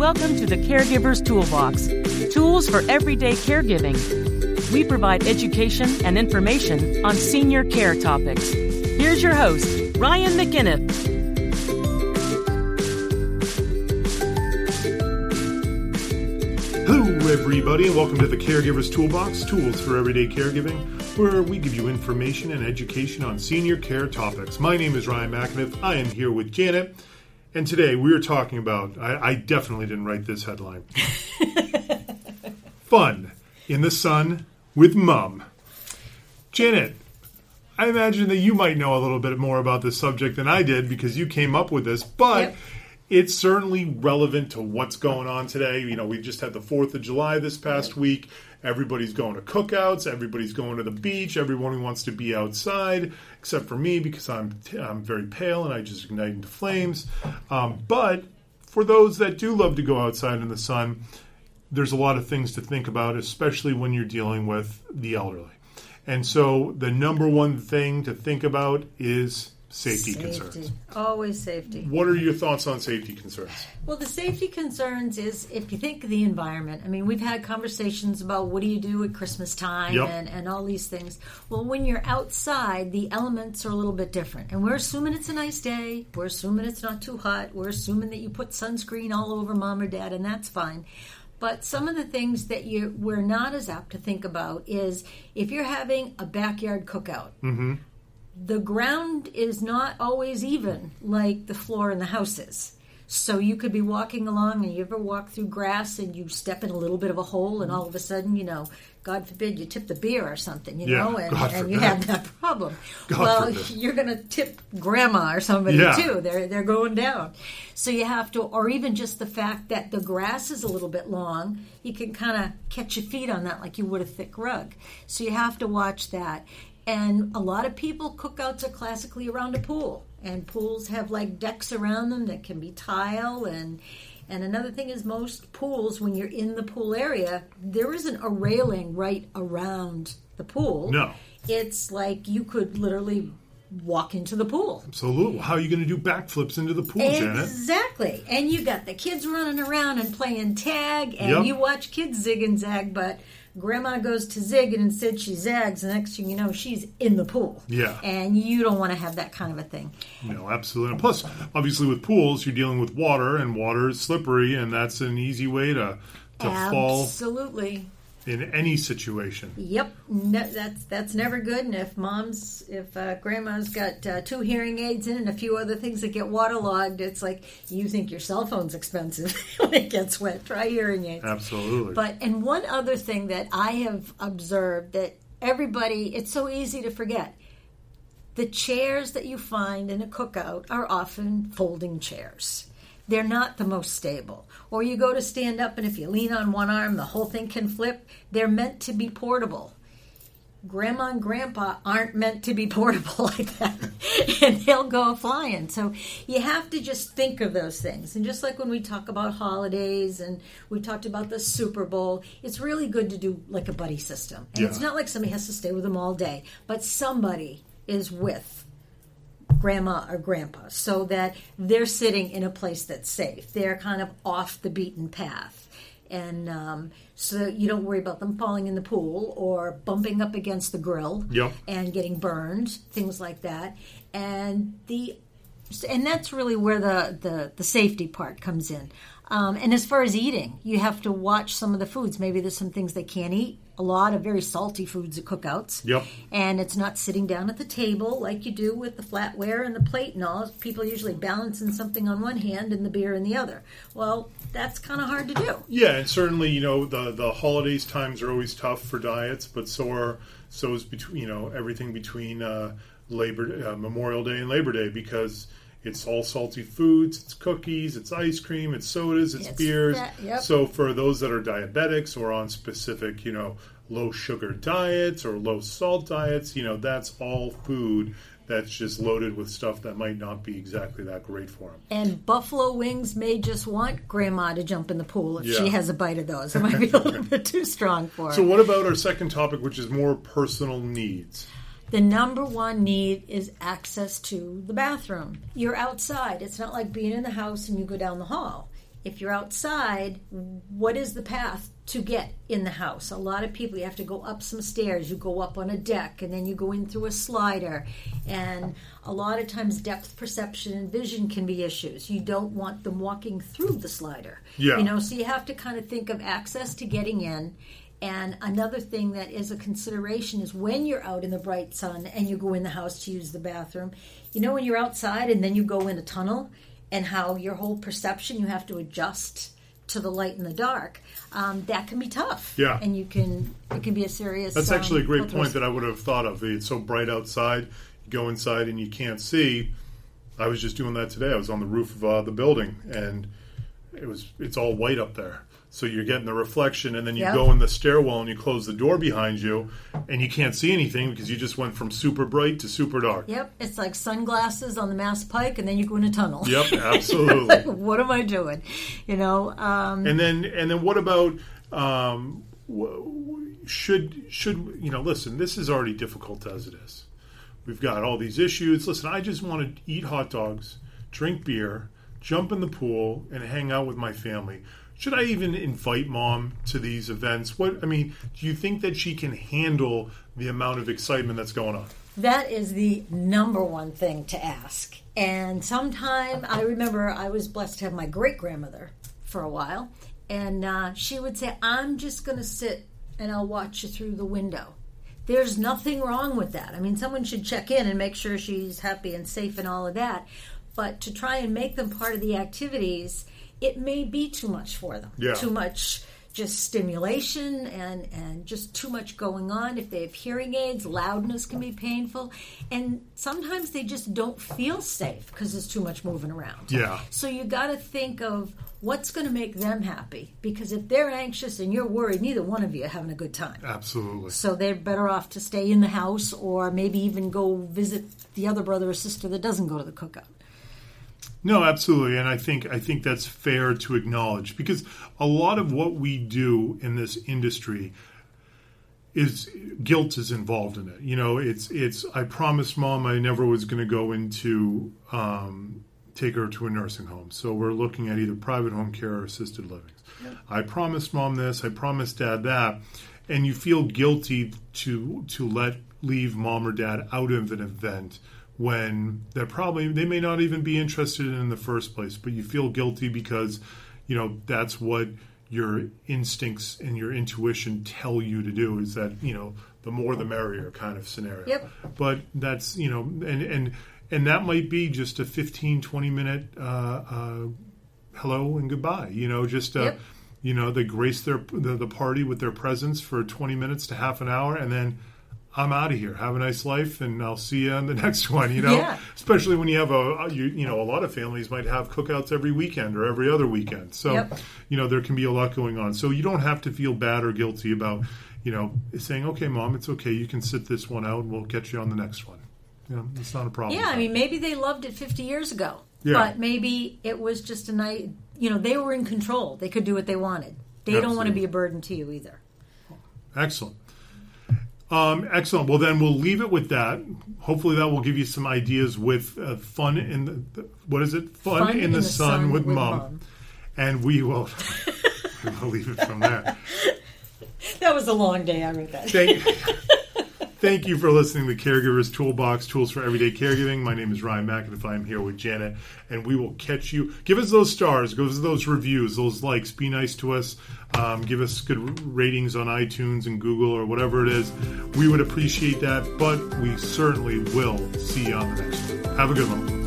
Welcome to the Caregiver's Toolbox tools for everyday caregiving. We provide education and information on senior care topics. Here's your host, Ryan McInnes. Hello, everybody, and welcome to the Caregiver's Toolbox Tools for Everyday Caregiving, where we give you information and education on senior care topics. My name is Ryan McInnes. I am here with Janet. And today we are talking about, I, I definitely didn't write this headline Fun in the Sun with Mum. Janet, I imagine that you might know a little bit more about this subject than I did because you came up with this, but Yep. it's certainly relevant to what's going on today. You know, we just had the 4th of July this past week. Everybody's going to cookouts. Everybody's going to the beach. Everyone wants to be outside, except for me because I'm I'm very pale and I just ignite into flames. Um, but for those that do love to go outside in the sun, there's a lot of things to think about, especially when you're dealing with the elderly. And so, the number one thing to think about is safety, concerns. Always safety. What are your thoughts on safety concerns? Well, the safety concerns is if you think of the environment. I mean, we've had conversations about what do you do at Christmas time Yep. and, and all these things. Well, when you're outside, the elements are a little bit different. And we're assuming it's a nice day. We're assuming it's not too hot. We're assuming that you put sunscreen all over mom or dad, and that's fine. But some of the things that you we're not as apt to think about is if you're having a backyard cookout. Mm-hmm. The ground is not always even like the floor in the house is. So you could be walking along and you ever walk through grass and you step in a little bit of a hole and all of a sudden, you know, God forbid you tip the beer or something, you Yeah, know, and, and you have that problem. God well, forbid. you're going to tip grandma or somebody Yeah. too. They're they're going down. So you have to or even just the fact that the grass is a little bit long, you can kind of catch your feet on that like you would a thick rug. So you have to watch that. And a lot of people cookouts are classically around a pool, and pools have like decks around them that can be tile and. And another thing is, most pools, when you're in the pool area, there isn't a railing right around the pool. No. It's like you could literally walk into the pool. Absolutely. how are you going to do backflips into the pool, Janet? Exactly. And you got the kids running around and playing tag, and Yep. you watch kids zig and zag, but grandma goes to zig and instead she zags, and next thing you know, she's in the pool. Yeah. And you don't want to have that kind of a thing. No, absolutely. And plus, obviously, with pools, you're dealing with water, and water is slippery, and that's an easy way to to fall Absolutely. In any situation. Yep, no, that's that's never good. And if mom's, if uh, grandma's got uh, two hearing aids in and a few other things that get waterlogged, it's like you think your cell phone's expensive when it gets wet. Try hearing aids. Absolutely. But and one other thing that I have observed that everybody, it's so easy to forget. The chairs that you find in a cookout are often folding chairs. They're not the most stable. Or you go to stand up, and if you lean on one arm, the whole thing can flip. They're meant to be portable. Grandma and grandpa aren't meant to be portable like that, and they'll go flying. So you have to just think of those things. And just like when we talk about holidays and we talked about the Super Bowl, it's really good to do like a buddy system. And it's not like somebody has to stay with them all day, but somebody is with grandma or grandpa so that they're sitting in a place that's safe. They're kind of off the beaten path. And um, so you don't worry about them falling in the pool or bumping up against the grill Yep. and getting burned, things like that. And the and that's really where the, the, the safety part comes in. Um, and as far as eating, you have to watch some of the foods. Maybe there's some things they can't eat. A lot of very salty foods at cookouts. Yep. And it's not sitting down at the table like you do with the flatware and the plate and all. People are usually balancing something on one hand and the beer in the other. Well, that's kind of hard to do. Yeah, and certainly, you know, the the holidays times are always tough for diets, but so are so is between you know everything between uh, Labor uh, Memorial Day and Labor Day because it's all salty foods, it's cookies, it's ice cream, it's sodas, it's, It's beers. that- yep. So for those that are diabetics or on specific, you know, low sugar diets or low salt diets, you know, that's all food that's just loaded with stuff that might not be exactly that great for them. And buffalo wings may just want grandma to jump in the pool if Yeah. she has a bite of those. It might be a little bit too strong for her. So what about our second topic, which is more personal needs? The number one need is access to the bathroom. You're outside. It's not like being in the house and you go down the hall. if you're outside, what is the path to get in the house? A lot of people, you have to go up some stairs, you go up on a deck, and then you go in through a slider. And a lot of times, depth perception and vision can be issues. You don't want them walking through the slider. Yeah. You know, so you have to kind of think of access to getting in. And another thing that is a consideration is when you're out in the bright sun and you go in the house to use the bathroom, you know, when you're outside and then you go in a tunnel, and how your whole perception you have to adjust to the light and the dark. Um, that can be tough. Yeah. and you can it can be a serious. That's um, actually a great health point that I would have thought of. It's so bright outside. You go inside and you can't see. I was just doing that today. I was on the roof of uh, the building, and it was it's all white up there. So you're getting the reflection, and then you Yep. go in the stairwell and you close the door behind you, and you can't see anything because you just went from super bright to super dark. Yep, it's like sunglasses on the Mass Pike, and then you go in a tunnel. Yep, absolutely. what am I doing? You know, um, And then and then what about um, should should you know? Listen, this is already difficult as it is. We've got all these issues. Listen, I just want to eat hot dogs, drink beer, jump in the pool, and hang out with my family. Should I even invite mom to these events? What I mean, do you think that she can handle the amount of excitement that's going on? That is the number one thing to ask. And sometime I remember I was blessed to have my great grandmother for a while, and uh, she would say, "I'm just going to sit and I'll watch you through the window." There's nothing wrong with that. I mean, someone should check in and make sure she's happy and safe and all of that. But to try and make them part of the activities, it may be too much for them. Yeah. Too much just stimulation and and just too much going on if they have hearing aids loudness can be painful and sometimes they just don't feel safe because there's too much moving around Yeah. so you got to think of what's going to make them happy because if they're anxious and you're worried neither one of you are having a good time Absolutely. so they're better off to stay in the house or maybe even go visit the other brother or sister that doesn't go to the cookout No, absolutely, and I think I think that's fair to acknowledge because a lot of what we do in this industry is guilt is involved in it. You know, it's it's. I promised mom I never was going to go into um, take her to a nursing home, so we're looking at either private home care or assisted living. I promised mom this. I promised dad that, and you feel guilty to to let leave mom or dad out of an event when they're probably they may not even be interested in, in the first place but you feel guilty because you know that's what your instincts and your intuition tell you to do is that you know the more the merrier kind of scenario Yep. but that's you know and and and that might be just a 15 20 minute uh, uh, hello and goodbye you know just uh, Yep. you know they grace their the, the party with their presence for 20 minutes to half an hour and then I'm out of here. Have a nice life, and I'll see you on the next one. You know, Yeah. especially when you have a you, you know a lot of families might have cookouts every weekend or every other weekend. So Yep. you know there can be a lot going on. So you don't have to feel bad or guilty about you know saying, "Okay, mom, it's okay. You can sit this one out, and we'll get you on the next one." You know, it's not a problem. Yeah, I mean, maybe they loved it 50 years ago, Yeah. but maybe it was just a night. You know, they were in control. They could do what they wanted. They don't want to be a burden to you either. Excellent. Um, excellent. Well, then we'll leave it with that. Hopefully, that will give you some ideas with uh, fun in the what is it? Fun, in, the, sun, with, mom. Mom. And we will we'll leave it from there. That was a long day. I read that. Thank, thank you for listening to Caregivers Toolbox Tools for Everyday Caregiving. My name is Ryan McIntyre. I'm here with Janet, and we will catch you. Give us those stars, give us those reviews, those likes. Be nice to us. Um, give us good ratings on iTunes and Google or whatever it is. We would appreciate that, but we certainly will see you on the next one. Have a good one.